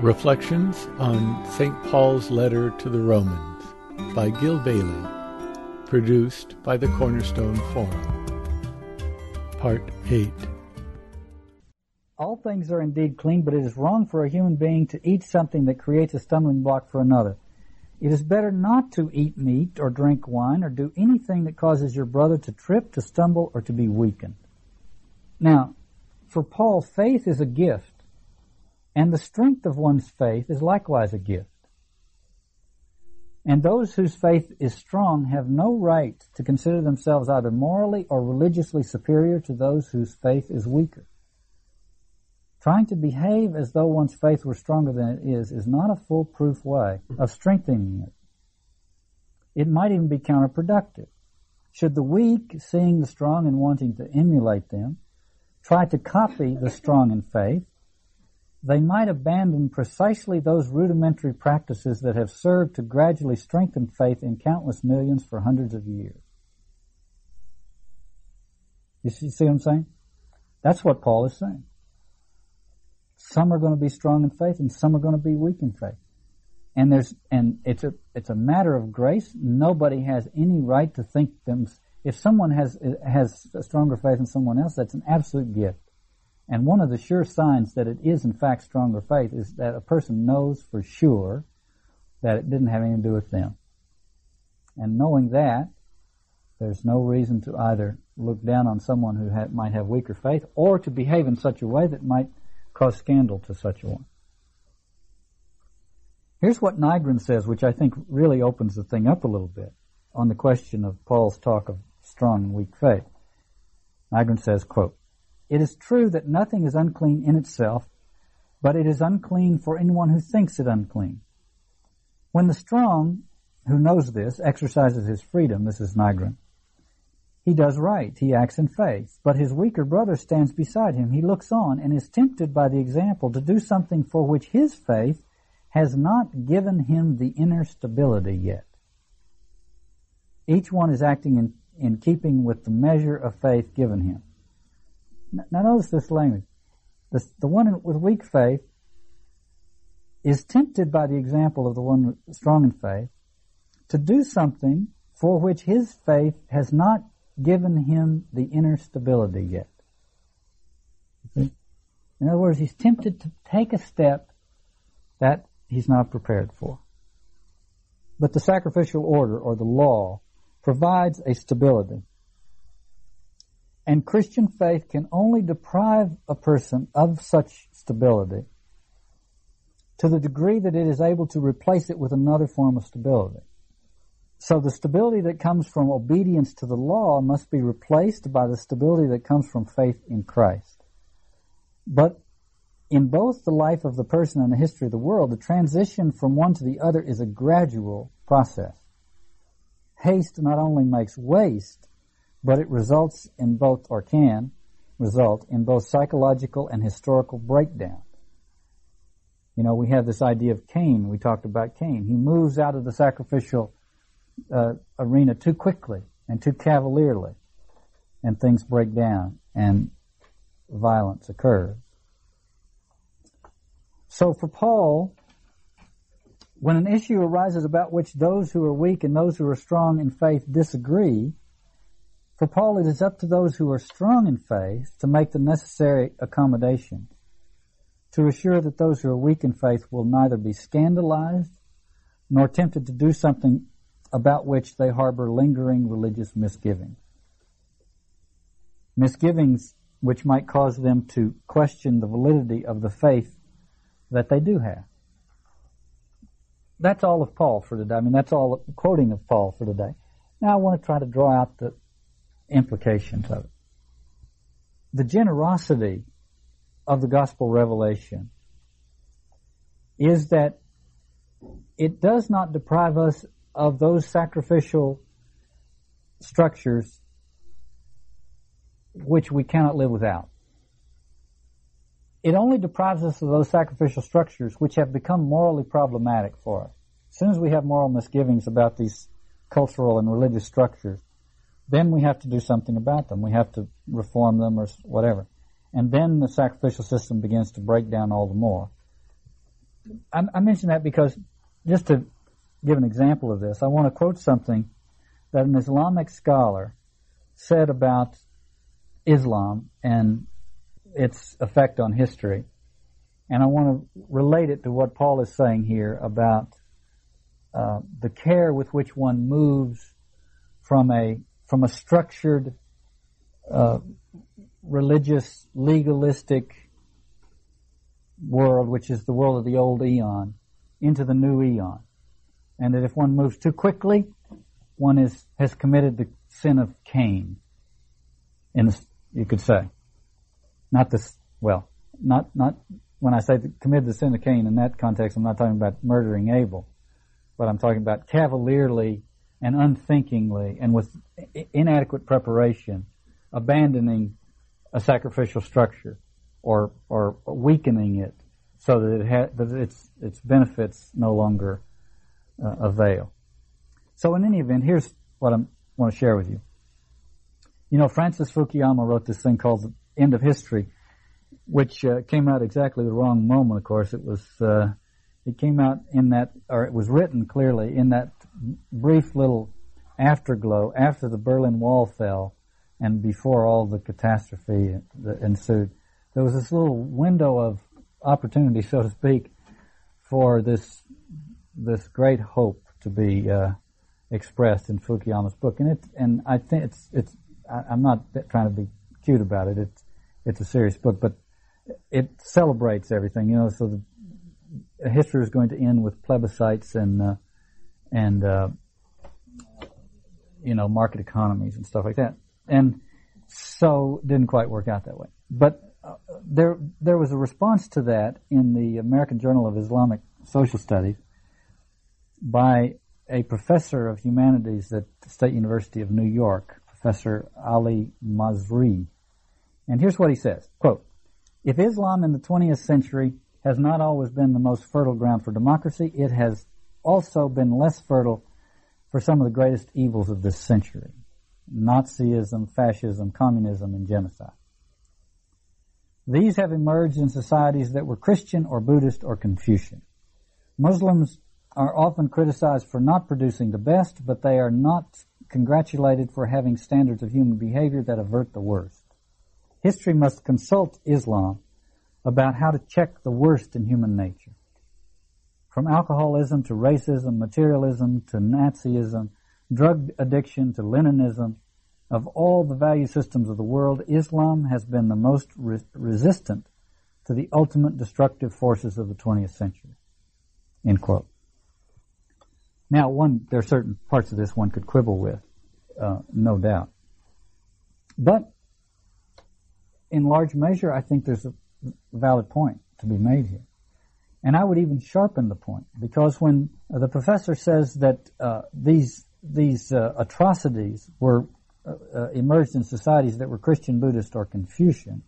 Reflections on St. Paul's Letter to the Romans by Gil Bailie, produced by the Cornerstone Forum. Part 8. All things are indeed clean, but it is wrong for a human being to eat something that creates a stumbling block for another. It is better not to eat meat or drink wine or do anything that causes your brother to trip, to stumble, or to be weakened. Now, for Paul, faith is a gift. And the strength of one's faith is likewise a gift. And those whose faith is strong have no right to consider themselves either morally or religiously superior to those whose faith is weaker. Trying to behave as though one's faith were stronger than it is is not a foolproof way of strengthening it. It might even be counterproductive. Should the weak, seeing the strong and wanting to emulate them, try to copy the strong in faith, they might abandon precisely those rudimentary practices that have served to gradually strengthen faith in countless millions for hundreds of years. You see, what I'm saying? That's what Paul is saying. Some are going to be strong in faith and some are going to be weak in faith. And there's, and it's a, it's a matter of grace. Nobody has any right to think them, if someone has, has a stronger faith than someone else, that's an absolute gift. And one of the sure signs that it is in fact stronger faith is that a person knows for sure that it didn't have anything to do with them. And knowing that, there's no reason to either look down on someone who ha- might have weaker faith or to behave in such a way that might cause scandal to such a one. Here's what Nygren says, which I think really opens the thing up a little bit on the question of Paul's talk of strong and weak faith. Nygren says, quote, it is true that nothing is unclean in itself, but it is unclean for anyone who thinks it unclean. When the strong, who knows this, exercises his freedom, this is Nygren, he does right, he acts in faith, but his weaker brother stands beside him. He looks on and is tempted by the example to do something for which his faith has not given him the inner stability yet. Each one is acting in, in keeping with the measure of faith given him. Now notice this language. The, the one with weak faith is tempted by the example of the one strong in faith to do something for which his faith has not given him the inner stability yet. In other words, he's tempted to take a step that he's not prepared for. But the sacrificial order or the law provides a stability. And Christian faith can only deprive a person of such stability to the degree that it is able to replace it with another form of stability. So the stability that comes from obedience to the law must be replaced by the stability that comes from faith in Christ. But in both the life of the person and the history of the world, the transition from one to the other is a gradual process. Haste not only makes waste, but it results in both, or can result in both psychological and historical breakdown. You know, we have this idea of Cain. We talked about Cain. He moves out of the sacrificial uh, arena too quickly and too cavalierly, and things break down and violence occurs. So for Paul, when an issue arises about which those who are weak and those who are strong in faith disagree, for Paul, it is up to those who are strong in faith to make the necessary accommodations, to assure that those who are weak in faith will neither be scandalized nor tempted to do something about which they harbor lingering religious misgivings. Misgivings which might cause them to question the validity of the faith that they do have. That's all of Paul for today. I mean, that's all quoting of Paul for today. Now I want to try to draw out the implications of it. The generosity of the gospel revelation is that it does not deprive us of those sacrificial structures which we cannot live without. It only deprives us of those sacrificial structures which have become morally problematic for us. As soon as we have moral misgivings about these cultural and religious structures, then we have to do something about them. We have to reform them or whatever. And then the sacrificial system begins to break down all the more. I, I mention that because just to give an example of this, I want to quote something that an Islamic scholar said about Islam and its effect on history. And I want to relate it to what Paul is saying here about uh, the care with which one moves from a from a structured, uh, religious, legalistic world, which is the world of the old eon, into the new eon, and that if one moves too quickly, one is has committed the sin of Cain. In you could say, not this. Well, not not when I say committed the sin of Cain in that context. I'm not talking about murdering Abel, but I'm talking about cavalierly and unthinkingly and with inadequate preparation, abandoning a sacrificial structure or or weakening it so that it ha- that its its benefits no longer uh, avail. So in any event, here's what I want to share with you. You know, Francis Fukuyama wrote this thing called The End of History, which uh, came out exactly the wrong moment. Of course, it was uh, it came out in that, or it was written clearly in that brief little afterglow after the Berlin Wall fell and before all the catastrophe that ensued. There was this little window of opportunity, so to speak, for this this great hope to be uh, expressed in Fukuyama's book, and it and I think it's it's I, am not trying to be cute about it. It's it's a serious book, but it celebrates everything, you know. So the history is going to end with plebiscites and uh, and uh, you know market economies and stuff like that. And so didn't quite work out that way. But uh, there there was a response to that in the American Journal of Islamic Social Studies by a professor of humanities at the State University of New York, Professor Ali Mazrui. And here's what he says, quote, if Islam in the 20th century has not always been the most fertile ground for democracy, it has also been less fertile for some of the greatest evils of this century. Nazism, fascism, communism, and genocide. These have emerged in societies that were Christian or Buddhist or Confucian. Muslims are often criticized for not producing the best, but they are not congratulated for having standards of human behavior that avert the worst. History must consult Islam about how to check the worst in human nature. From alcoholism to racism, materialism to Nazism, drug addiction to Leninism, of all the value systems of the world, Islam has been the most re- resistant to the ultimate destructive forces of the 20th century. End quote. Now, one, there are certain parts of this one could quibble with, uh, no doubt. But, in large measure, I think there's a valid point to be made here. And I would even sharpen the point, because when the professor says that uh, these these uh, atrocities were uh, uh, emerged in societies that were Christian, Buddhist, or Confucian,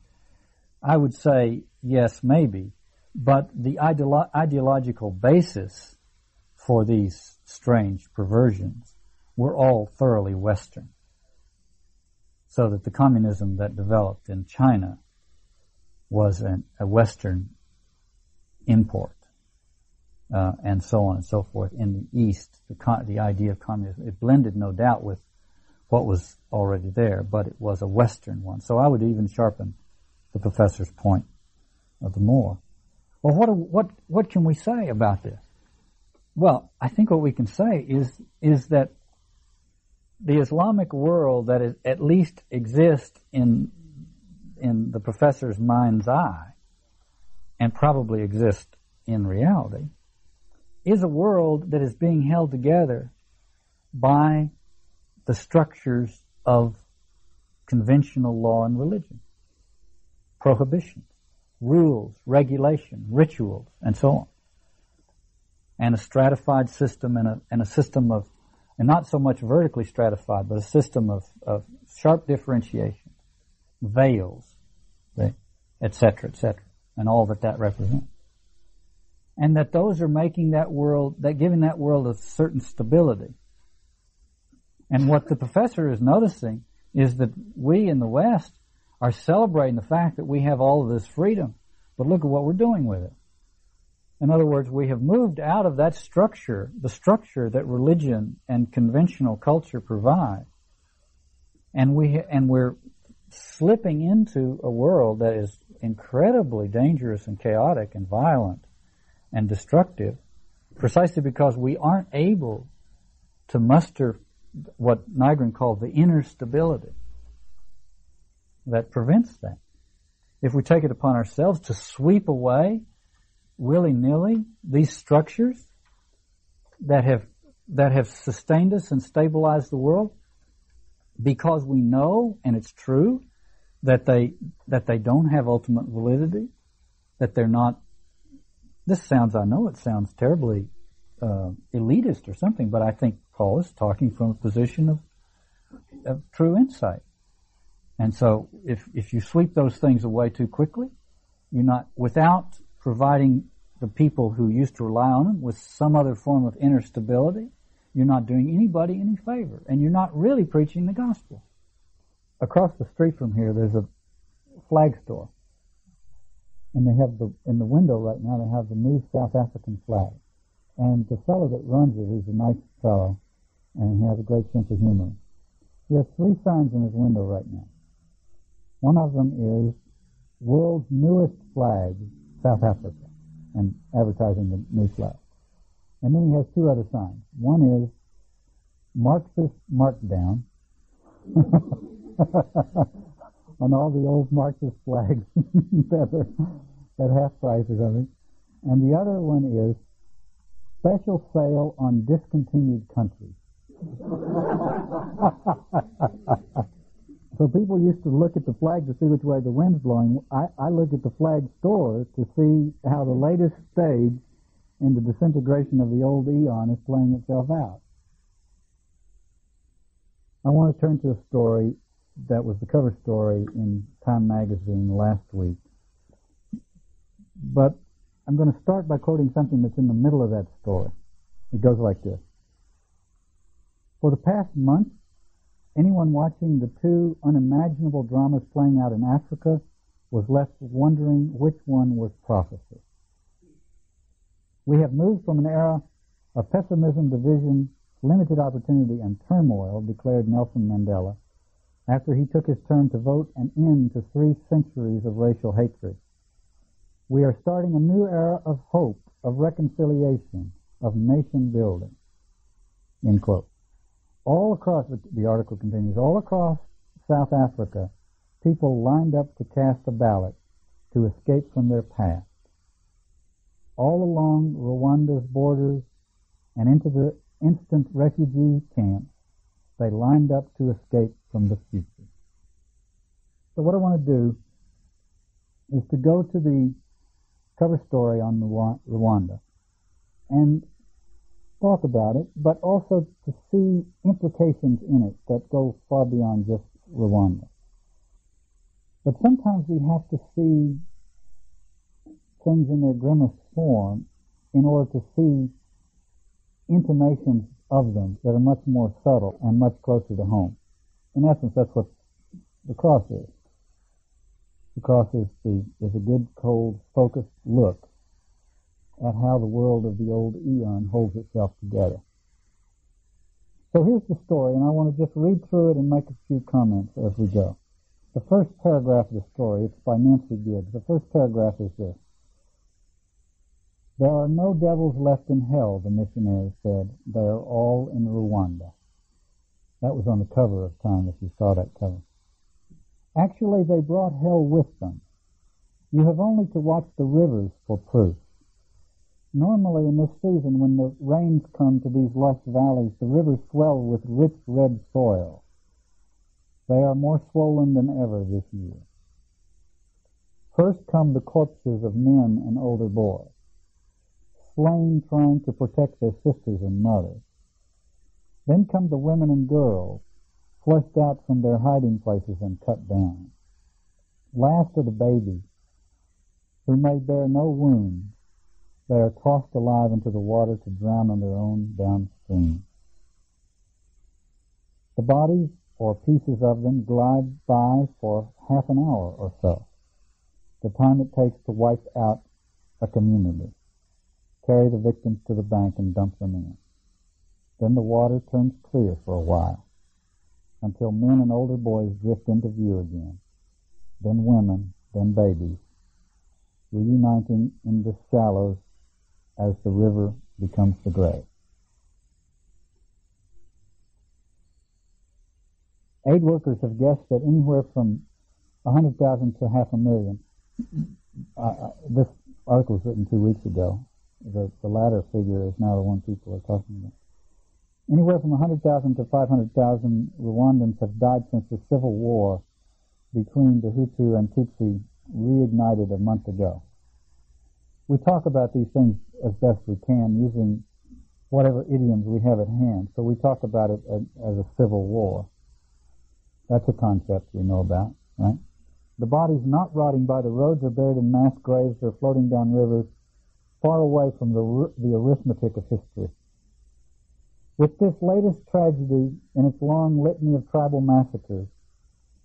I would say yes, maybe, but the ideolo- ideological basis for these strange perversions were all thoroughly Western. So that the communism that developed in China was an, a Western import, uh, and so on and so forth. In the East, the, con- the idea of communism, it blended no doubt with what was already there, but it was a Western one. So I would even sharpen the professor's point of the more. Well, what, what, what can we say about this? Well, I think what we can say is, is that the Islamic world that is, at least exists in, in the professor's mind's eye, and probably exist in reality, is a world that is being held together by the structures of conventional law and religion. Prohibitions, rules, regulation, rituals, and so on. And a stratified system and a, and a system of, and not so much vertically stratified, but a system of, of sharp differentiation, veils, etc., etc., and all that that represents. And that those are making that world, that giving that world a certain stability and what the professor is noticing is that we in the West are celebrating the fact that we have all of this freedom, but look at what we're doing with it. In other words, we have moved out of that structure, the structure that religion and conventional culture provide, and we and we're slipping into a world that is incredibly dangerous and chaotic and violent and destructive, precisely because we aren't able to muster what Nygren called the inner stability that prevents that. If we take it upon ourselves to sweep away willy-nilly these structures that have that have sustained us and stabilized the world because we know and it's true that they that they don't have ultimate validity that they're not this sounds I know it sounds terribly uh, elitist or something but I think Paul is talking from a position of of true insight. And so if if you sweep those things away too quickly you're not without providing the people who used to rely on them with some other form of inner stability, you're not doing anybody any favor, and you're not really preaching the gospel. Across the street from here, there's a flag store, and they have the in the window right now. They have the new South African flag, and the fellow that runs it, he's a nice fellow, and he has a great sense of humor. He has three signs in his window right now. One of them is world's newest flag, South Africa, and advertising the new flag. And then he has two other signs. One is Marxist markdown on all the old Marxist flags that are at half price or something. And the other one is special sale on discontinued countries. So people used to look at the flag to see which way the wind's blowing. I, I look at the flag store to see how the latest stage in the disintegration of the old eon is playing itself out. I want to turn to a story that was the cover story in Time magazine last week. But I'm going to start by quoting something that's in the middle of that story. It goes like this. For the past month, Anyone watching the two unimaginable dramas playing out in Africa was left wondering which one was prophecy. We have moved from an era of pessimism, division, limited opportunity, and turmoil, declared Nelson Mandela, after he took his turn to vote an end to three centuries of racial hatred. We are starting a new era of hope, of reconciliation, of nation building. End quote all across, the article continues, all across South Africa, people lined up to cast a ballot to escape from their past. All along Rwanda's borders and into the instant refugee camps, they lined up to escape from the future. So what I want to do is to go to the cover story on Rwanda and talk about it, but also to see implications in it that go far beyond just Rwanda. But sometimes we have to see things in their grimmest form in order to see intimations of them that are much more subtle and much closer to home. In essence, that's what the cross is. The cross is the is a good, cold, focused look at how the world of the old eon holds itself together. So here's the story, and I want to just read through it and make a few comments as we go. The first paragraph of the story, it's by Nancy Gibbs. The first paragraph is this. There are no devils left in hell, the missionary said. They are all in Rwanda. That was on the cover of Time, if you saw that cover. Actually, they brought hell with them. You have only to watch the rivers for proof. Normally in this season, when the rains come to these lush valleys, the rivers swell with rich red soil. They are more swollen than ever this year. First come the corpses of men and older boys, slain trying to protect their sisters and mothers. Then come the women and girls, flushed out from their hiding places and cut down. Last are the babies, who may bear no wounds, they are tossed alive into the water to drown on their own downstream. The bodies, or pieces of them, glide by for half an hour or so, the time it takes to wipe out a community. Carry the victims to the bank and dump them in. Then the water turns clear for a while, until men and older boys drift into view again, then women, then babies, reuniting in the shallows as the river becomes the grave. Aid workers have guessed that anywhere from 100,000 to half a million. Uh, this article was written two weeks ago. The, the latter figure is now the one people are talking about. Anywhere from 100,000 to 500,000 Rwandans have died since the civil war between the Hutu and Tutsi reignited a month ago. We talk about these things as best we can using whatever idioms we have at hand. So we talk about it as a civil war. That's a concept we know about, right? The bodies not rotting by the roads are buried in mass graves or floating down rivers far away from the, the arithmetic of history. With this latest tragedy in its long litany of tribal massacres,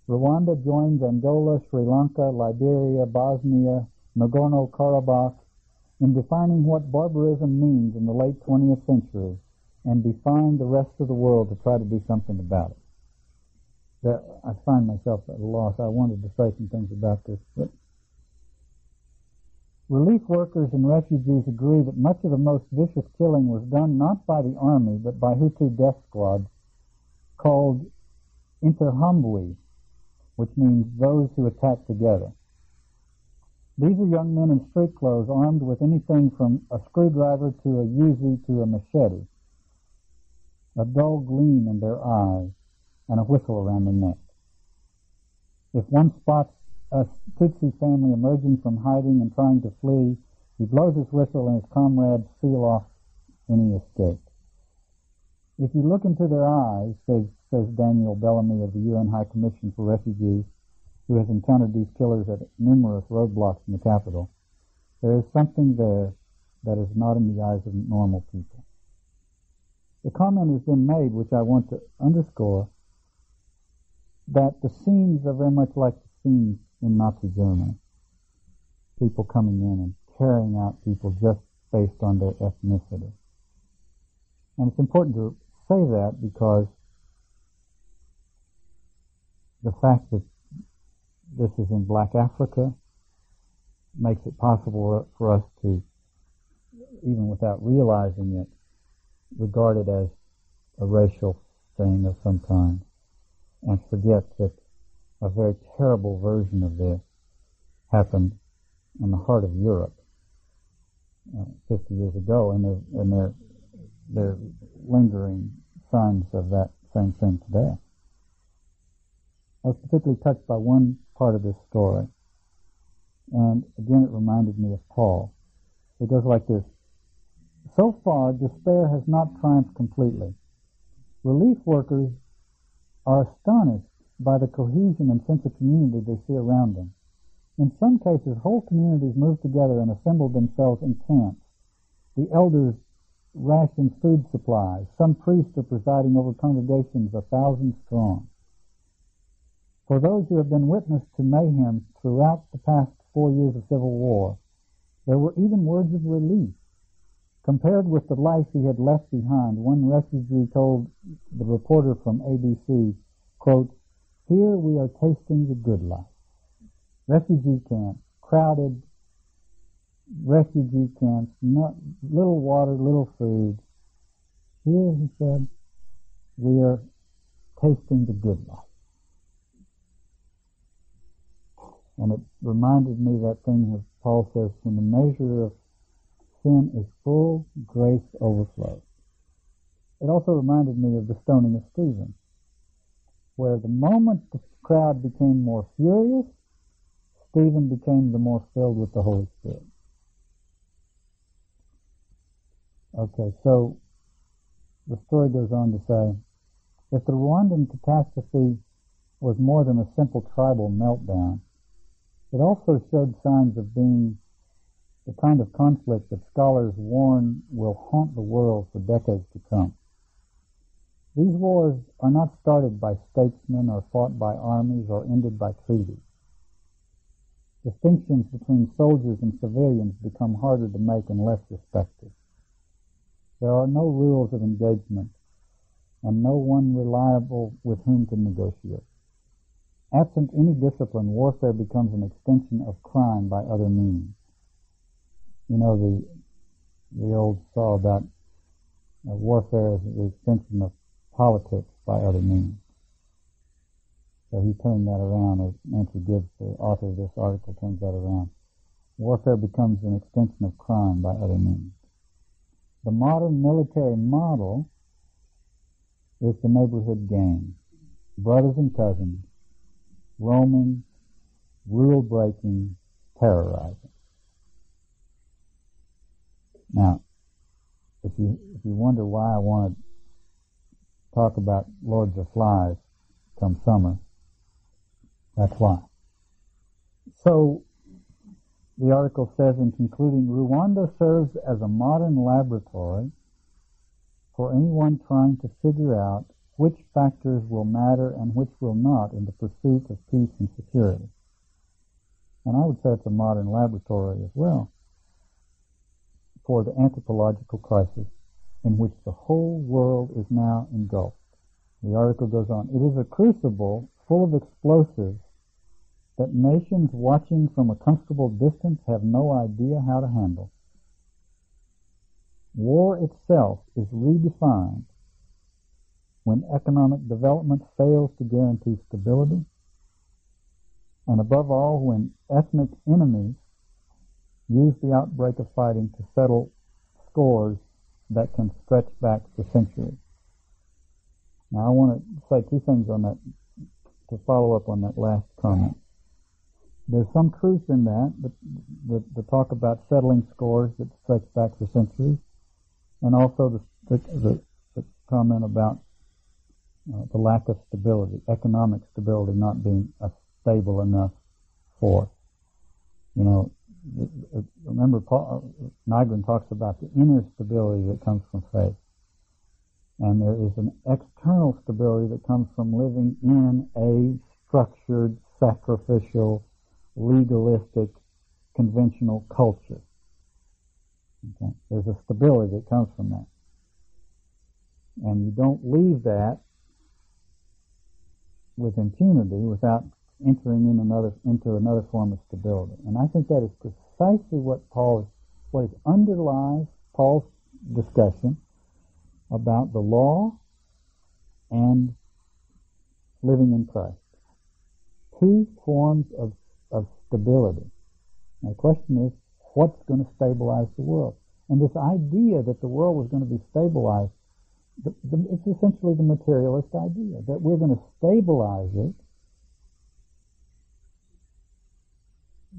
Rwanda joins Angola, Sri Lanka, Liberia, Bosnia, Nagorno-Karabakh in defining what barbarism means in the late 20th century and defying the rest of the world to try to do something about it. I find myself at a loss. I wanted to say some things about this, but relief workers and refugees agree that much of the most vicious killing was done not by the army, but by Hutu death squads called Interahamwe, which means those who attack together. These are young men in street clothes armed with anything from a screwdriver to a Uzi to a machete, a dull gleam in their eyes, and a whistle around their neck. If one spots a Tutsi family emerging from hiding and trying to flee, he blows his whistle and his comrades seal off any escape. If you look into their eyes, says, says Daniel Bellamy of the UN High Commission for Refugees, who has encountered these killers at numerous roadblocks in the capital, there is something there that is not in the eyes of normal people. The comment has been made, which I want to underscore, that the scenes are very much like the scenes in Nazi Germany. People coming in and carrying out people just based on their ethnicity. And it's important to say that because the fact that this is in black Africa makes it possible for us to, even without realizing it, regard it as a racial thing of some kind and forget that a very terrible version of this happened in the heart of Europe uh, 50 years ago, and there, and there, there are lingering signs of that same thing today. I was particularly touched by one part of this story, and again it reminded me of Paul. It goes like this. So far, despair has not triumphed completely. Relief workers are astonished by the cohesion and sense of community they see around them. In some cases, whole communities move together and assemble themselves in camps. The elders ration food supplies. Some priests are presiding over congregations a thousand strong. For those who have been witness to mayhem throughout the past four years of civil war, there were even words of relief. Compared with the life he had left behind, one refugee told the reporter from ABC, quote, here we are tasting the good life. Refugee camps, crowded refugee camps, not, little water, little food. Here, he said, we are tasting the good life. And it reminded me that thing that Paul says, when the measure of sin is full, grace overflows. It also reminded me of the stoning of Stephen where the moment the crowd became more furious, Stephen became the more filled with the Holy Spirit. Okay, so the story goes on to say, if the Rwandan catastrophe was more than a simple tribal meltdown, it also showed signs of being the kind of conflict that scholars warn will haunt the world for decades to come. These wars are not started by statesmen or fought by armies or ended by treaties. Distinctions between soldiers and civilians become harder to make and less respected. There are no rules of engagement and no one reliable with whom to negotiate. Absent any discipline, warfare becomes an extension of crime by other means. You know the the old saw about uh, warfare as the extension of politics by other means. So he turned that around, or Nancy Gibbs, the author of this article, turns that around. Warfare becomes an extension of crime by other means. The modern military model is the neighborhood gang, brothers and cousins, roaming, rule breaking, terrorizing. Now, if you if you wonder why I want to talk about Lords of Flies come summer, that's why. So, the article says in concluding, Rwanda serves as a modern laboratory for anyone trying to figure out which factors will matter and which will not in the pursuit of peace and security. And I would say it's a modern laboratory as well for the anthropological crisis in which the whole world is now engulfed. The article goes on, it is a crucible full of explosives that nations watching from a comfortable distance have no idea how to handle. War itself is redefined when economic development fails to guarantee stability, and above all, when ethnic enemies use the outbreak of fighting to settle scores that can stretch back for centuries. Now I want to say two things on that, to follow up on that last comment. There's some truth in that, the, the, the talk about settling scores that stretch back for centuries, and also the, the, the comment about uh, the lack of stability, economic stability not being stable enough force. You know, remember Paul, uh, Nygren talks about the inner stability that comes from faith. And there is an external stability that comes from living in a structured, sacrificial, legalistic, conventional culture. Okay? There's a stability that comes from that. And you don't leave that with impunity without entering in another, into another form of stability. And I think that is precisely what Paul, what is underlies Paul's discussion about the law and living in Christ. Two forms of, of stability. Now the question is, what's going to stabilize the world? And this idea that the world was going to be stabilized, the, the, it's essentially the materialist idea, that we're going to stabilize it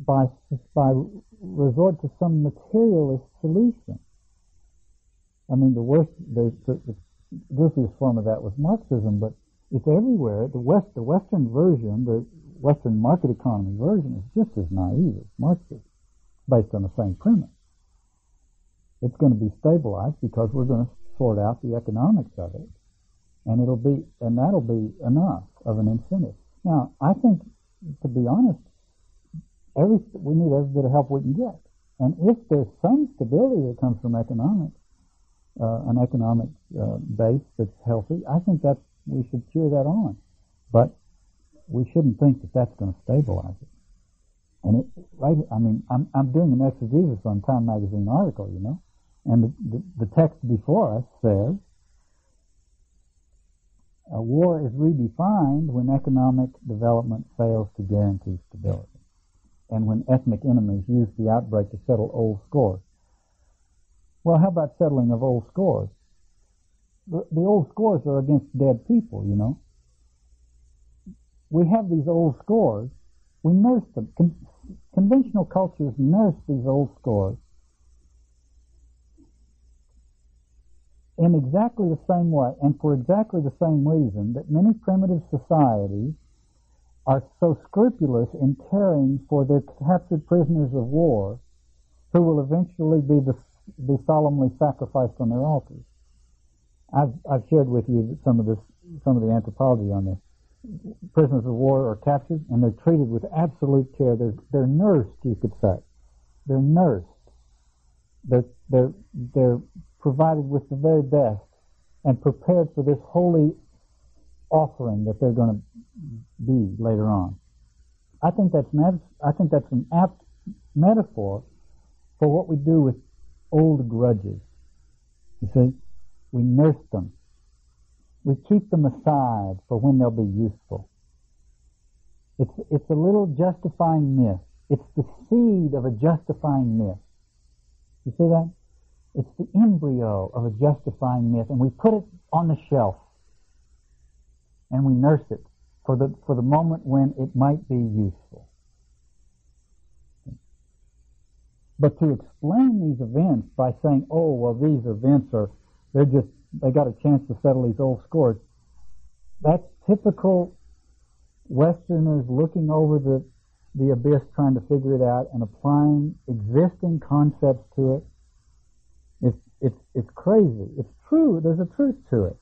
by, by resort to some materialist solution. I mean, the worst, the, the, the form of that was Marxism, but it's everywhere. The West, the Western version, the Western market economy version is just as naive as Marxism, based on the same premise. It's going to be stabilized because we're going to sort out the economics of it, and it'll be, and that'll be enough of an incentive. Now, I think, to be honest, every we need every bit of help we can get. And if there's some stability that comes from economics, uh, an economic uh, base that's healthy, I think that we should cheer that on. But we shouldn't think that that's going to stabilize it. And it, right, I mean, I'm, I'm doing an exegesis on Time Magazine article, you know, and the, the, the text before us says, a war is redefined when economic development fails to guarantee stability and when ethnic enemies use the outbreak to settle old scores. Well, how about settling of old scores? The, the old scores are against dead people, you know. We have these old scores. We nurse them. Con- conventional cultures nurse these old scores in exactly the same way and for exactly the same reason that many primitive societies are so scrupulous in caring for their captured prisoners of war who will eventually be, the, be solemnly sacrificed on their altars. I've, I've shared with you some of this, some of the anthropology on this. prisoners of war are captured and they're treated with absolute care. They're, they're nursed, you could say. They're nursed. They're, they're, they're provided with the very best and prepared for this holy offering that they're going to be later on. I think that's I think that's an apt metaphor for what we do with old grudges. You see, we nurse them. We keep them aside for when they'll be useful. It's, it's a little justifying myth. It's the seed of a justifying myth. You see that? It's the embryo of a justifying myth, and we put it on the shelf, and we nurse it for the, for the moment when it might be useful. But to explain these events by saying, oh, well, these events are, they're just, they got a chance to settle these old scores, that's typical Westerners looking over the, the abyss trying to figure it out and applying existing concepts to it. It's, it's, it's crazy. It's true. There's a truth to it.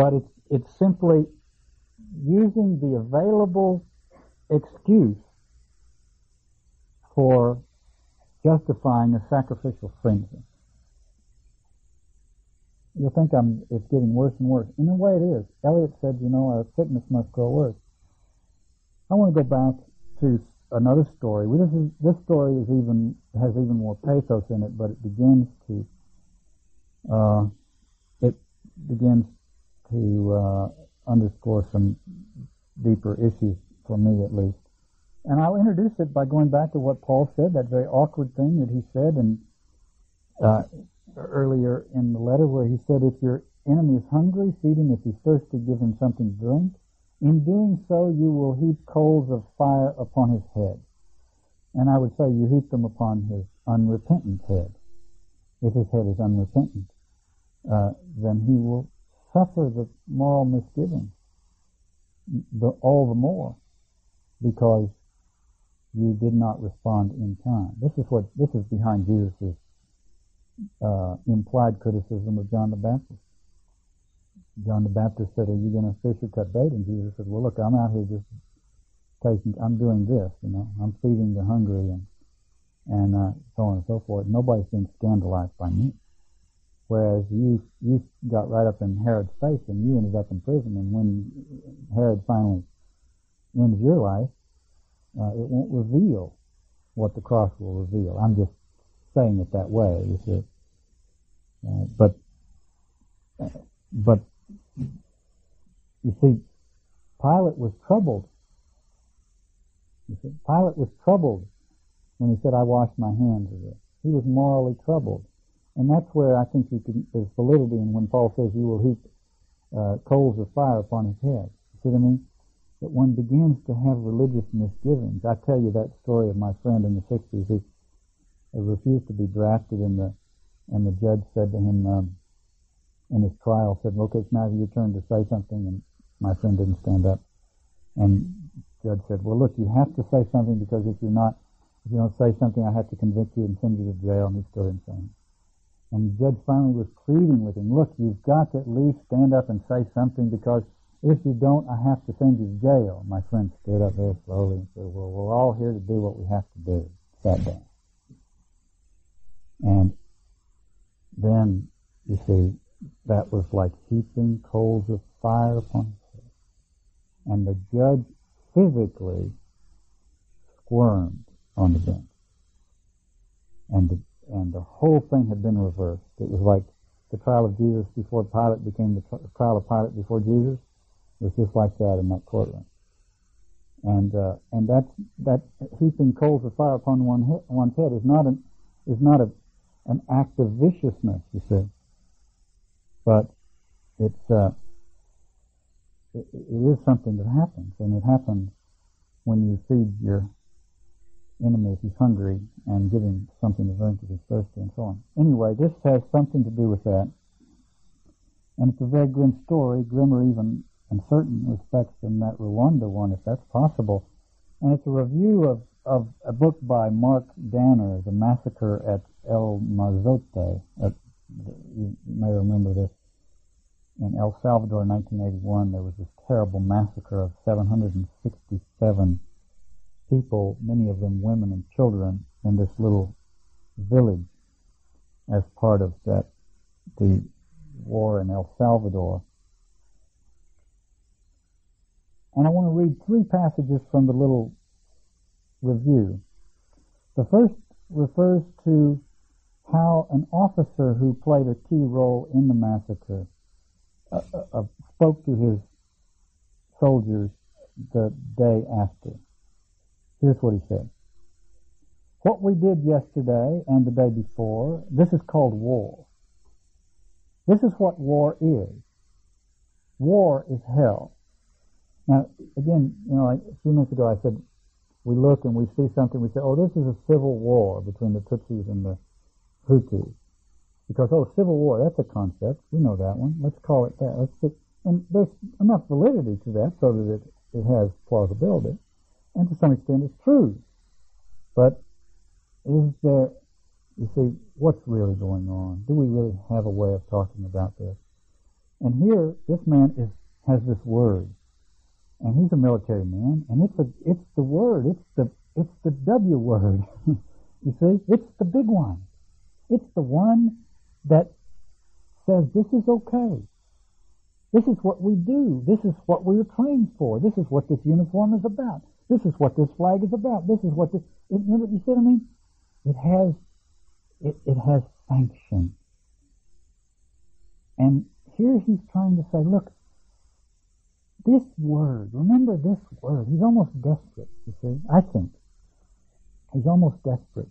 But it's, it's simply using the available excuse for justifying a sacrificial frenzy. You'll think I'm, it's getting worse and worse. In a way it is. Eliot said, you know, our sickness must grow worse. I want to go back to another story. This, is, this story is even, has even more pathos in it, but it begins to, uh, it begins to, uh, underscore some deeper issues for me at least. And I'll introduce it by going back to what Paul said, that very awkward thing that he said and uh, earlier in the letter where he said, if your enemy is hungry, feed him. If he's thirsty, give him something to drink. In doing so, you will heap coals of fire upon his head. And I would say you heap them upon his unrepentant head. If his head is unrepentant, uh, then he will suffer the moral misgiving the, all the more because you did not respond in time. This is what this is behind Jesus' uh, implied criticism of John the Baptist. John the Baptist said, "Are you going to fish or cut bait?" And Jesus said, "Well, look, I'm out here just taking. I'm doing this. You know, I'm feeding the hungry and and uh, so on and so forth. Nobody's being scandalized by me." Whereas you you got right up in Herod's face and you ended up in prison. And when Herod finally ends your life, uh, it won't reveal what the cross will reveal. I'm just saying it that way. You see. Uh, but but you see, Pilate was troubled. You see, Pilate was troubled when he said, "I wash my hands of this." He was morally troubled. And that's where I think you can, there's validity in when Paul says you will heap uh, coals of fire upon his head. You see what I mean? That one begins to have religious misgivings. I tell you that story of my friend in the 60s who refused to be drafted and the, and the judge said to him, um, in his trial said, okay, it's now your turn to say something and my friend didn't stand up. And the judge said, well look, you have to say something because if you're not, if you don't say something, I have to convict you and send you to jail. And he still didn't say anything. And the judge finally was pleading with him, look, you've got to at least stand up and say something because if you don't, I have to send you to jail. My friend stood up very slowly and said, well, we're all here to do what we have to do. Sat down. And then, you see, that was like heaping coals of fire upon his head. And the judge physically squirmed on the bench. And the and the whole thing had been reversed. It was like the trial of Jesus before Pilate became the trial of Pilate before Jesus. It was just like that in that courtroom. And uh, and that that heaping coals of fire upon one he- one's head is not an is not a an act of viciousness, you see, but it's uh, it, it is something that happens, and it happens when you feed your enemy if he's hungry and give him something to drink if he's thirsty and so on. Anyway, this has something to do with that. And it's a very grim story, grimmer even in certain respects than that Rwanda one, if that's possible. And it's a review of, of a book by Mark Danner, The Massacre at El Mozote. At, you may remember this. In El Salvador in 1981, there was this terrible massacre of 767 people, many of them women and children, in this little village as part of that the war in El Salvador. And I want to read three passages from the little review. The first refers to how an officer who played a key role in the massacre uh, uh, uh, spoke to his soldiers the day after. Here's what he said. What we did yesterday and the day before, this is called war. This is what war is. War is hell. Now, again, you know, like a few minutes ago I said, we look and we see something, we say, oh, this is a civil war between the Tutsis and the Hutus. Because, oh, civil war, that's a concept. We know that one. Let's call it that. Let's and there's enough validity to that so that it, it has plausibility. And to some extent it's true. But is there, you see, what's really going on? Do we really have a way of talking about this? And here, this man is, has this word. And he's a military man, and it's a, it's the word, it's the, it's the W word. you see, it's the big one. It's the one that says this is okay. This is what we do. This is what we were trained for. This is what this uniform is about. This is what this flag is about. This is what this, you, you see what I mean? It has, it, it has sanction. And here he's trying to say, look, this word, remember this word, he's almost desperate, you see, I think. He's almost desperate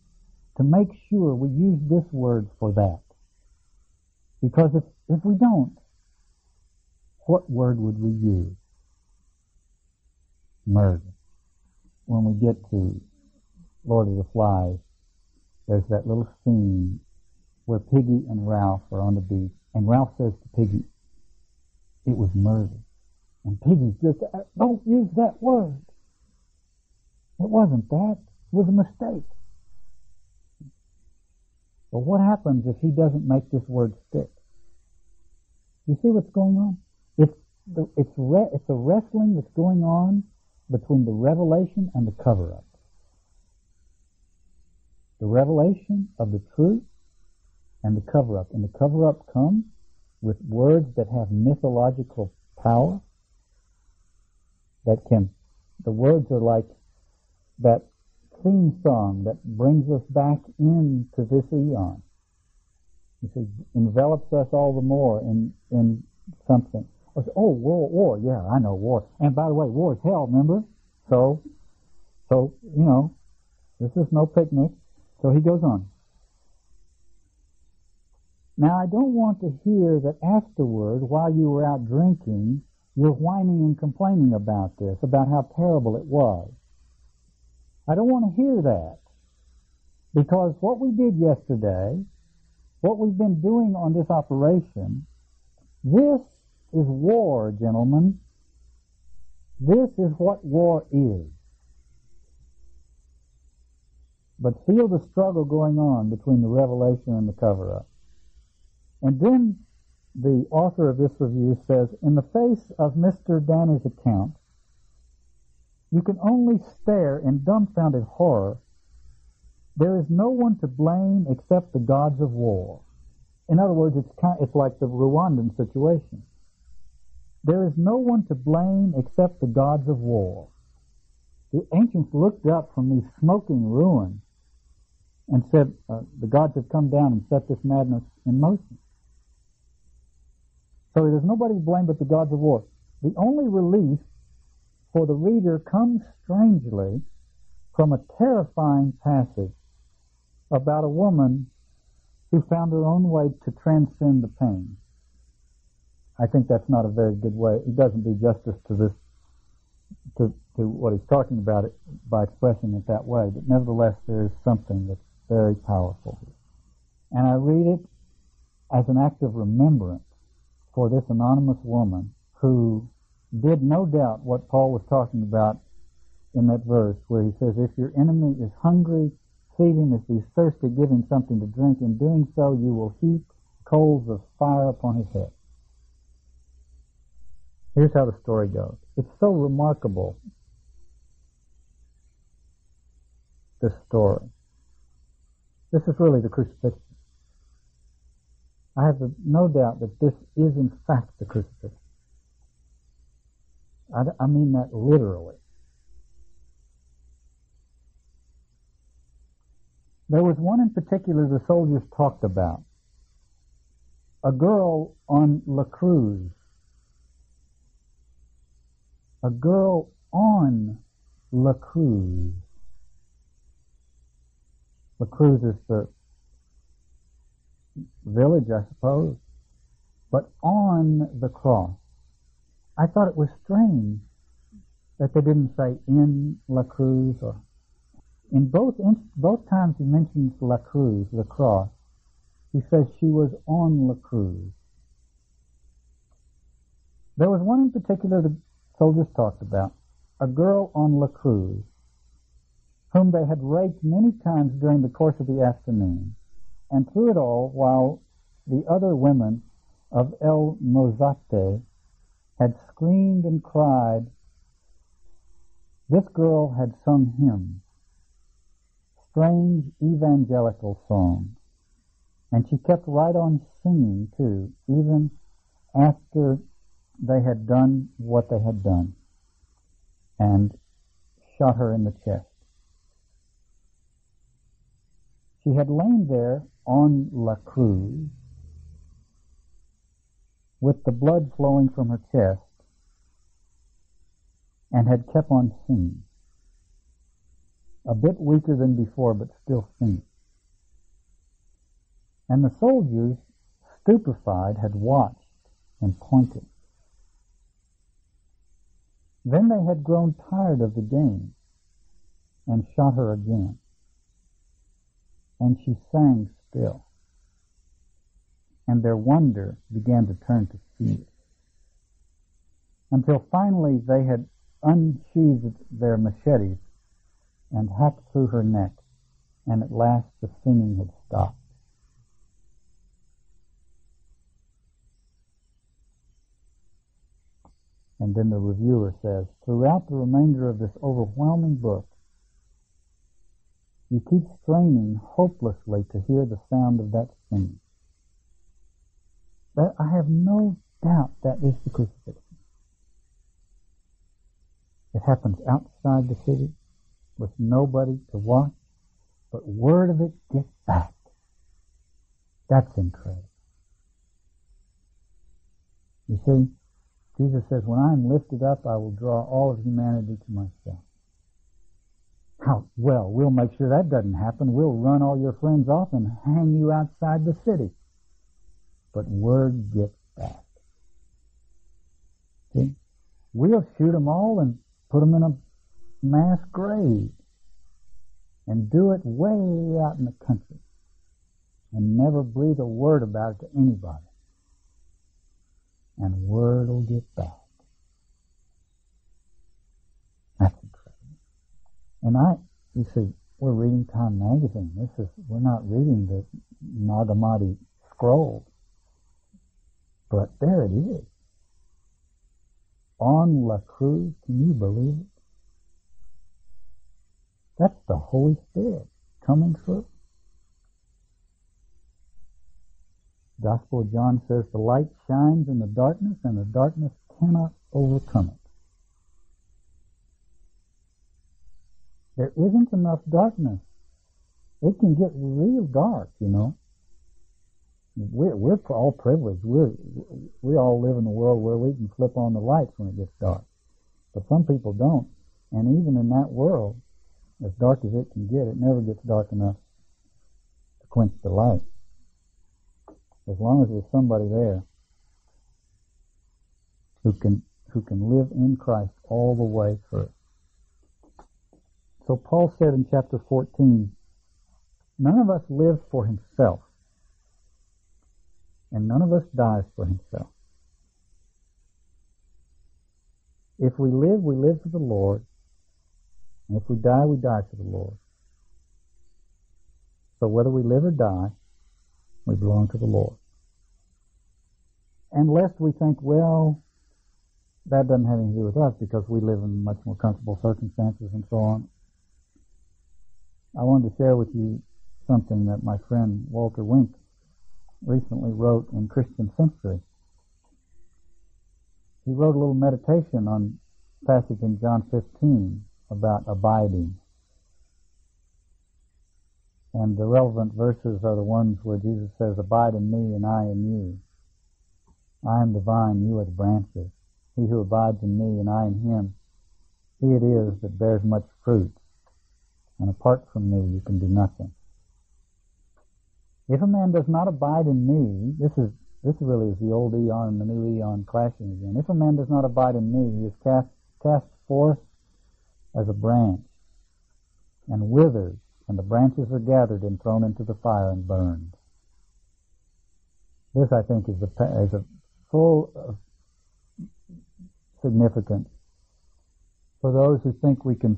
to make sure we use this word for that. Because if, if we don't, what word would we use? Murder. When we get to Lord of the Flies, there's that little scene where Piggy and Ralph are on the beach, and Ralph says to Piggy, it was murder. And Piggy just, uh, don't use that word. It wasn't that. It was a mistake. But what happens if he doesn't make this word stick? You see what's going on? It's the, it's re, it's a wrestling that's going on between the revelation and the cover-up the revelation of the truth and the cover-up. And the cover-up comes with words that have mythological power that can, the words are like that theme song that brings us back into this eon. You see, envelops us all the more in, in something. Oh, war, war, yeah, I know war. And by the way, war is hell, remember? So, so, you know, this is no picnic. So he goes on. Now I don't want to hear that afterward, while you were out drinking, you're whining and complaining about this, about how terrible it was. I don't want to hear that. Because what we did yesterday, what we've been doing on this operation, this is war, gentlemen. This is what war is but feel the struggle going on between the revelation and the cover-up. And then the author of this review says, in the face of Mr. Danner's account, you can only stare in dumbfounded horror. There is no one to blame except the gods of war. In other words, it's, kind, it's like the Rwandan situation. There is no one to blame except the gods of war. The ancients looked up from these smoking ruins and said, uh, the gods have come down and set this madness in motion. So there's nobody to blame but the gods of war. The only relief for the reader comes strangely from a terrifying passage about a woman who found her own way to transcend the pain. I think that's not a very good way. It doesn't do justice to this, to, to what he's talking about it by expressing it that way. But nevertheless, there is something that's very powerful. And I read it as an act of remembrance for this anonymous woman who did no doubt what Paul was talking about in that verse where he says, if your enemy is hungry, feed him. If he's thirsty, give him something to drink. In doing so, you will heap coals of fire upon his head. Here's how the story goes. It's so remarkable, this story. This is really the crucifixion. I have no doubt that this is in fact the crucifixion. I, I mean that literally. There was one in particular the soldiers talked about. A girl on La Cruz. A girl on La Cruz. La Cruz is the village, I suppose, but on the cross. I thought it was strange that they didn't say in La Cruz or in both both times he mentions La Cruz, the cross. He says she was on La Cruz. There was one in particular soldiers talked about, a girl on La Cruz, whom they had raped many times during the course of the afternoon. And through it all, while the other women of El Mozote had screamed and cried, this girl had sung hymns, strange evangelical songs. And she kept right on singing too, even after they had done what they had done and shot her in the chest. She had lain there on La Cruz with the blood flowing from her chest and had kept on singing. A bit weaker than before, but still singing. And the soldiers, stupefied, had watched and pointed. Then they had grown tired of the game and shot her again. And she sang still and their wonder began to turn to fear. Until finally they had unsheathed their machetes and hacked through her neck, and at last the singing had stopped. And then the reviewer says, throughout the remainder of this overwhelming book, you keep straining hopelessly to hear the sound of that singing. But I have no doubt that is the crucifixion. It happens outside the city with nobody to watch, but word of it gets back. That's incredible. You see, Jesus says, when I am lifted up, I will draw all of humanity to myself. How, well, we'll make sure that doesn't happen. We'll run all your friends off and hang you outside the city but word gets back. See? We'll shoot them all and put them in a mass grave and do it way out in the country and never breathe a word about it to anybody. And word will get back. That's incredible. And I, you see, we're reading Time Magazine. This is, we're not reading the Nag Hammadi scroll. But there it is. On La Cruz, can you believe it? That's the Holy Spirit coming through. Gospel of John says the light shines in the darkness and the darkness cannot overcome it. There isn't enough darkness. It can get real dark, you know we're, we're all privileged. We're, we all live in a world where we can flip on the lights when it gets dark. But some people don't. And even in that world, as dark as it can get, it never gets dark enough to quench the light. As long as there's somebody there who can, who can live in Christ all the way through. So Paul said in chapter 14, none of us lives for himself and none of us dies for himself. If we live, we live for the Lord, and if we die, we die for the Lord. So whether we live or die, we belong to the Lord. And lest we think, well, that doesn't have anything to do with us because we live in much more comfortable circumstances and so on. I wanted to share with you something that my friend Walter Wink recently wrote in Christian Century. He wrote a little meditation on passage in John 15 about abiding. And the relevant verses are the ones where Jesus says, Abide in me and I in you. I am the vine, you are the branches. He who abides in me and I in him, he it is that bears much fruit. And apart from me, you can do nothing. If a man does not abide in me, this is this really is the old eon and the new eon clashing again. If a man does not abide in me, he is cast cast forth as a branch and withers, and the branches are gathered and thrown into the fire and burned. This, I think, is a, is a full of significance for those who think we can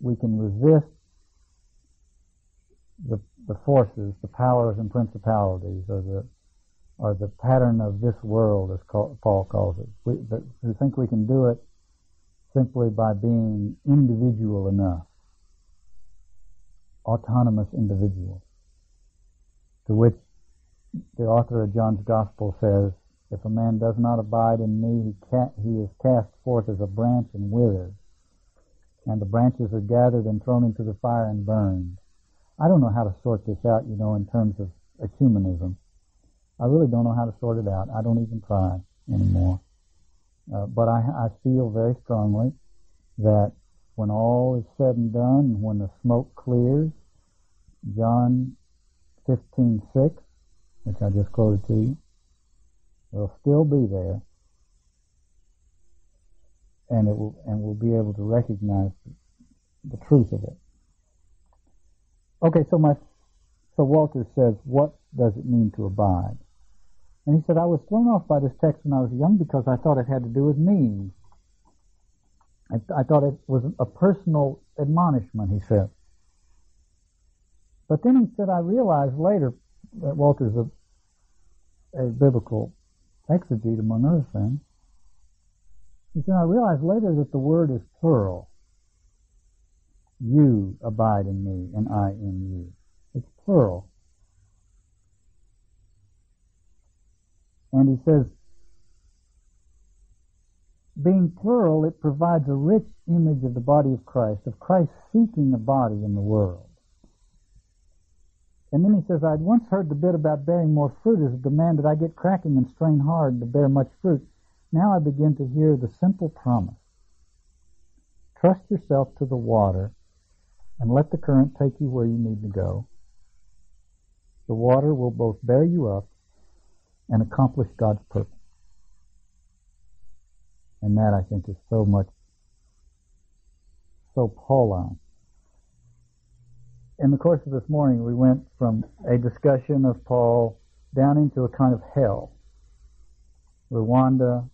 we can resist the the forces, the powers and principalities, or the or the pattern of this world, as Paul calls it. We, who think we can do it simply by being individual enough, autonomous individuals, to which the author of John's Gospel says, if a man does not abide in me, he, he is cast forth as a branch and withers, and the branches are gathered and thrown into the fire and burned. I don't know how to sort this out, you know, in terms of ecumenism. I really don't know how to sort it out. I don't even try anymore. Uh, but I, I feel very strongly that when all is said and done, when the smoke clears, John 15:6, which I just quoted to you, will still be there, and it will, and we'll be able to recognize the, the truth of it. Okay, so my, so Walter says, what does it mean to abide? And he said, I was thrown off by this text when I was young because I thought it had to do with me. I, I thought it was a personal admonishment, he said. But then he said, I realized later that Walter's a, a biblical exegete, among other things. He said, I realized later that the word is plural. You abide in me and I in you. It's plural. And he says, being plural, it provides a rich image of the body of Christ, of Christ seeking a body in the world. And then he says, I'd once heard the bit about bearing more fruit as a demand that I get cracking and strain hard to bear much fruit. Now I begin to hear the simple promise. Trust yourself to the water and let the current take you where you need to go. The water will both bear you up and accomplish God's purpose. And that I think is so much, so Pauline. In the course of this morning, we went from a discussion of Paul down into a kind of hell. Rwanda,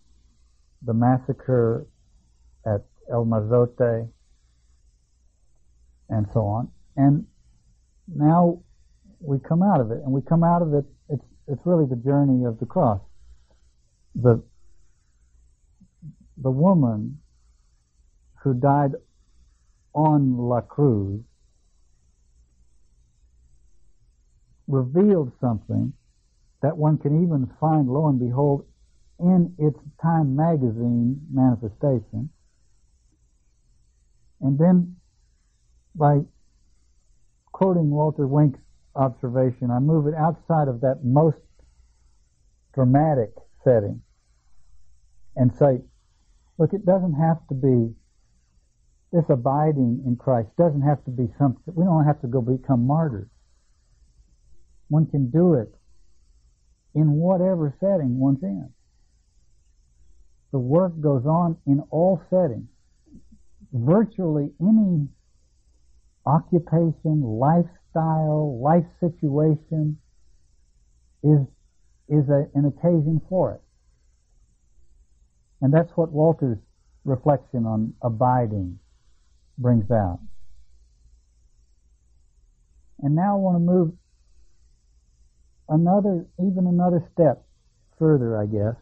the massacre at El Mozote, and so on. And now we come out of it, and we come out of it, it's, it's really the journey of the cross. The, the woman who died on La Cruz revealed something that one can even find, lo and behold, in its Time magazine manifestation. And then by quoting Walter Wink's observation, I move it outside of that most dramatic setting and say, look, it doesn't have to be this abiding in Christ doesn't have to be something, we don't have to go become martyrs. One can do it in whatever setting one's in. The work goes on in all settings. Virtually any occupation, lifestyle, life situation is, is a, an occasion for it. And that's what Walter's reflection on abiding brings out. And now I want to move another, even another step further, I guess,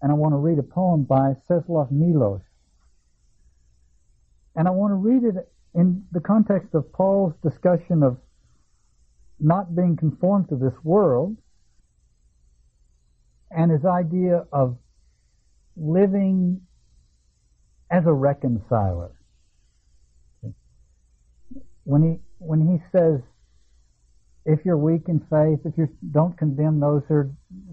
and I want to read a poem by Czeslaw Milosz. And I want to read it in the context of Paul's discussion of not being conformed to this world and his idea of living as a reconciler. When he when he says, if you're weak in faith, if you don't condemn those who are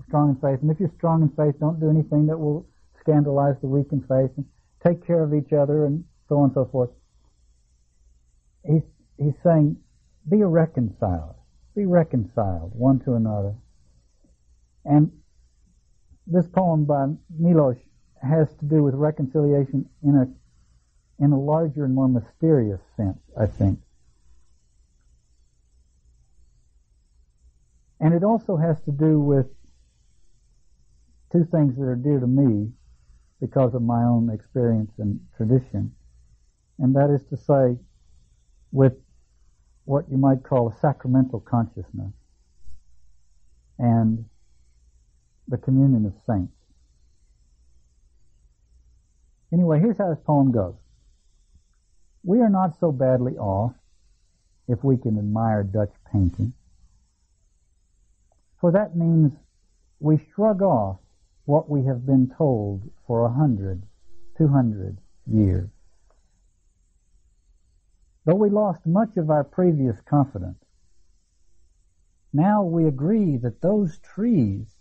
strong in faith, and if you're strong in faith, don't do anything that will scandalize the weak in faith, and take care of each other, and so on and so forth. He's he's saying, be a reconciler, be reconciled one to another, and this poem by Milosz has to do with reconciliation in a in a larger and more mysterious sense, I think. And it also has to do with two things that are dear to me because of my own experience and tradition. And that is to say, with what you might call a sacramental consciousness and the communion of saints. Anyway, here's how this poem goes. We are not so badly off if we can admire Dutch painting. For that means we shrug off what we have been told for a hundred, two hundred years. Though we lost much of our previous confidence, now we agree that those trees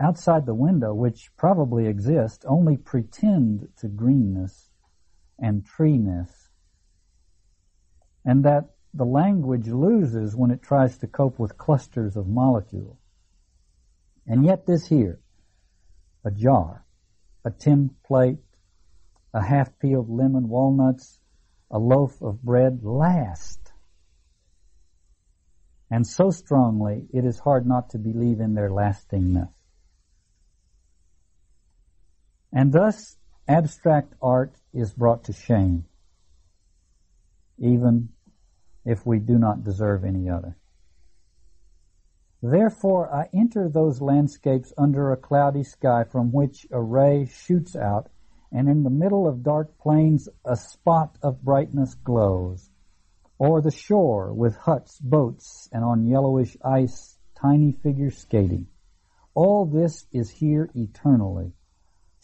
outside the window, which probably exist, only pretend to greenness and treeness, and that the language loses when it tries to cope with clusters of molecules. And yet this here, a jar, a tin plate, a half-peeled lemon, walnuts, a loaf of bread last. And so strongly, it is hard not to believe in their lastingness. And thus, abstract art is brought to shame, even if we do not deserve any other. Therefore, I enter those landscapes under a cloudy sky from which a ray shoots out, and in the middle of dark plains a spot of brightness glows. Or the shore with huts, boats, and on yellowish ice tiny figures skating. All this is here eternally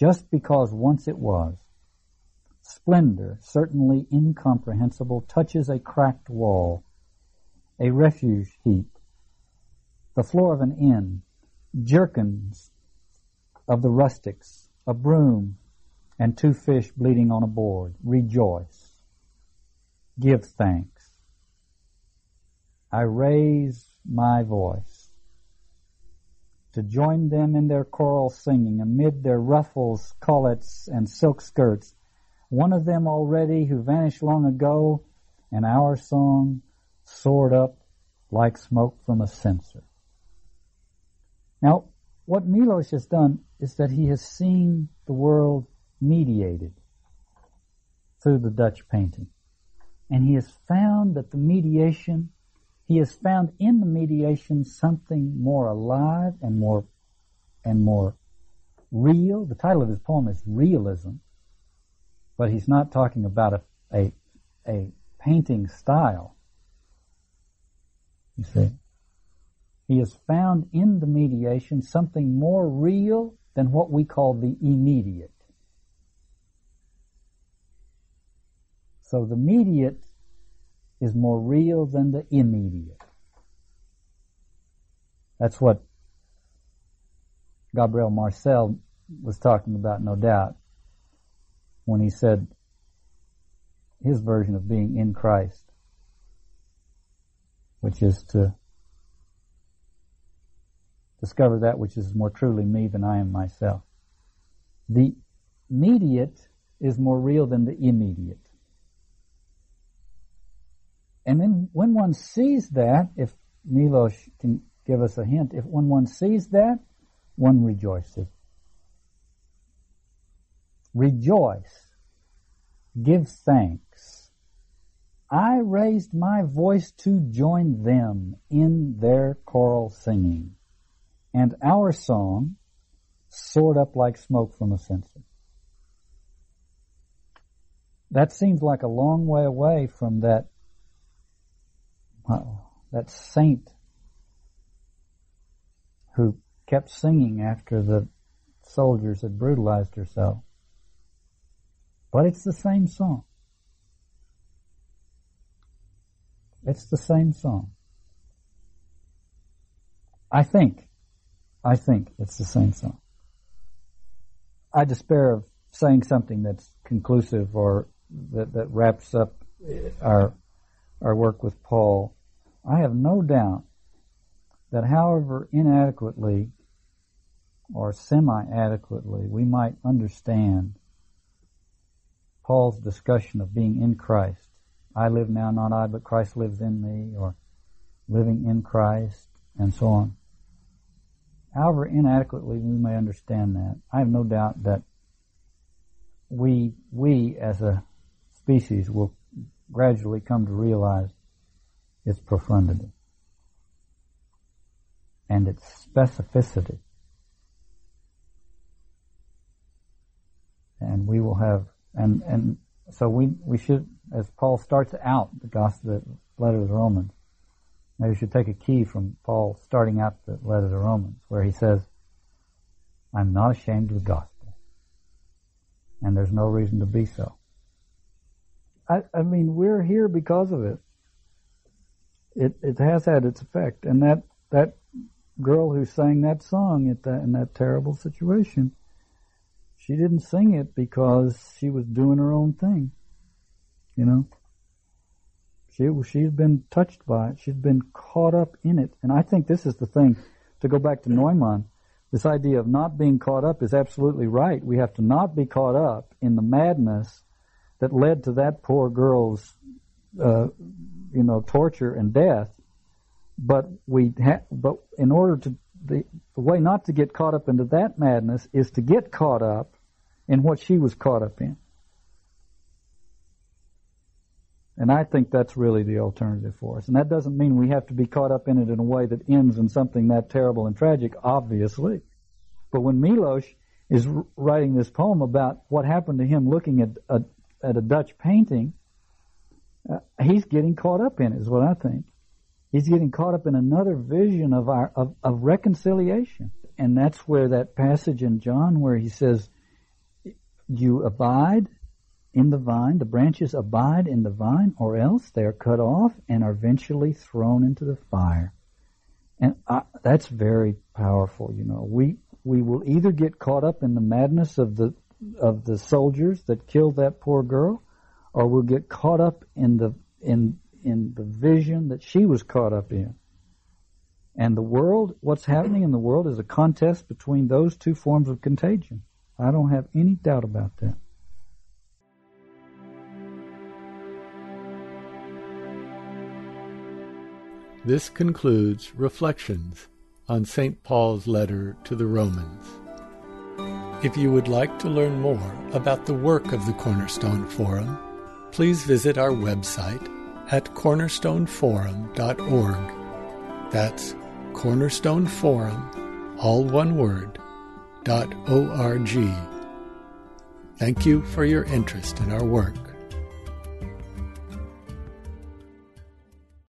just because once it was. Splendor, certainly incomprehensible, touches a cracked wall, a refuge heap, the floor of an inn, jerkins of the rustics, a broom, and two fish bleeding on a board. Rejoice. Give thanks. I raise my voice to join them in their choral singing amid their ruffles, collets, and silk skirts. One of them already who vanished long ago, and our song soared up like smoke from a censer. Now, what Milosz has done is that he has seen the world mediated through the Dutch painting. And he has found that the mediation he has found in the mediation something more alive and more and more real. The title of his poem is Realism, but he's not talking about a a, a painting style. You see, he has found in the mediation something more real than what we call the immediate. So the mediate is more real than the immediate. That's what Gabriel Marcel was talking about, no doubt, when he said his version of being in Christ, which is to discover that which is more truly me than I am myself. The immediate is more real than the immediate. And then when one sees that, if Milosz can give us a hint, if when one sees that, one rejoices. Rejoice. Give thanks. I raised my voice to join them in their choral singing. And our song soared up like smoke from a censer. That seems like a long way away from that uh, that saint who kept singing after the soldiers had brutalized herself. But it's the same song. It's the same song. I think, I think it's the same song. I despair of saying something that's conclusive or that, that wraps up our, our work with Paul. I have no doubt that however inadequately or semi-adequately we might understand Paul's discussion of being in Christ. I live now, not I, but Christ lives in me, or living in Christ, and so on. However inadequately we may understand that, I have no doubt that we, we as a species will gradually come to realize its profundity and its specificity. And we will have, and, and so we, we should, as Paul starts out the gospel, the letter to the Romans, Maybe we should take a key from Paul starting out the letter to Romans, where he says, I'm not ashamed of the gospel. And there's no reason to be so. I, I mean, we're here because of it. It, it has had its effect. And that, that girl who sang that song at that, in that terrible situation, she didn't sing it because she was doing her own thing. You know? She, she's been touched by it. She's been caught up in it. And I think this is the thing, to go back to Neumann, this idea of not being caught up is absolutely right. We have to not be caught up in the madness that led to that poor girl's, uh, you know, torture and death. But we ha- but in order to, the, the way not to get caught up into that madness is to get caught up in what she was caught up in. And I think that's really the alternative for us. And that doesn't mean we have to be caught up in it in a way that ends in something that terrible and tragic, obviously. But when Milosz is writing this poem about what happened to him looking at a, at a Dutch painting, uh, he's getting caught up in it, is what I think. He's getting caught up in another vision of our of, of reconciliation. And that's where that passage in John where he says, You abide in the vine, the branches abide in the vine, or else they are cut off and are eventually thrown into the fire. And I, that's very powerful, you know. We, we will either get caught up in the madness of the, of the soldiers that killed that poor girl, or we'll get caught up in the, in, in the vision that she was caught up in. And the world, what's happening in the world is a contest between those two forms of contagion. I don't have any doubt about that. This concludes Reflections on St. Paul's letter to the Romans. If you would like to learn more about the work of the Cornerstone Forum, please visit our website at cornerstoneforum.org. That's Cornerstone Forum, all one word. Thank you for your interest in our work.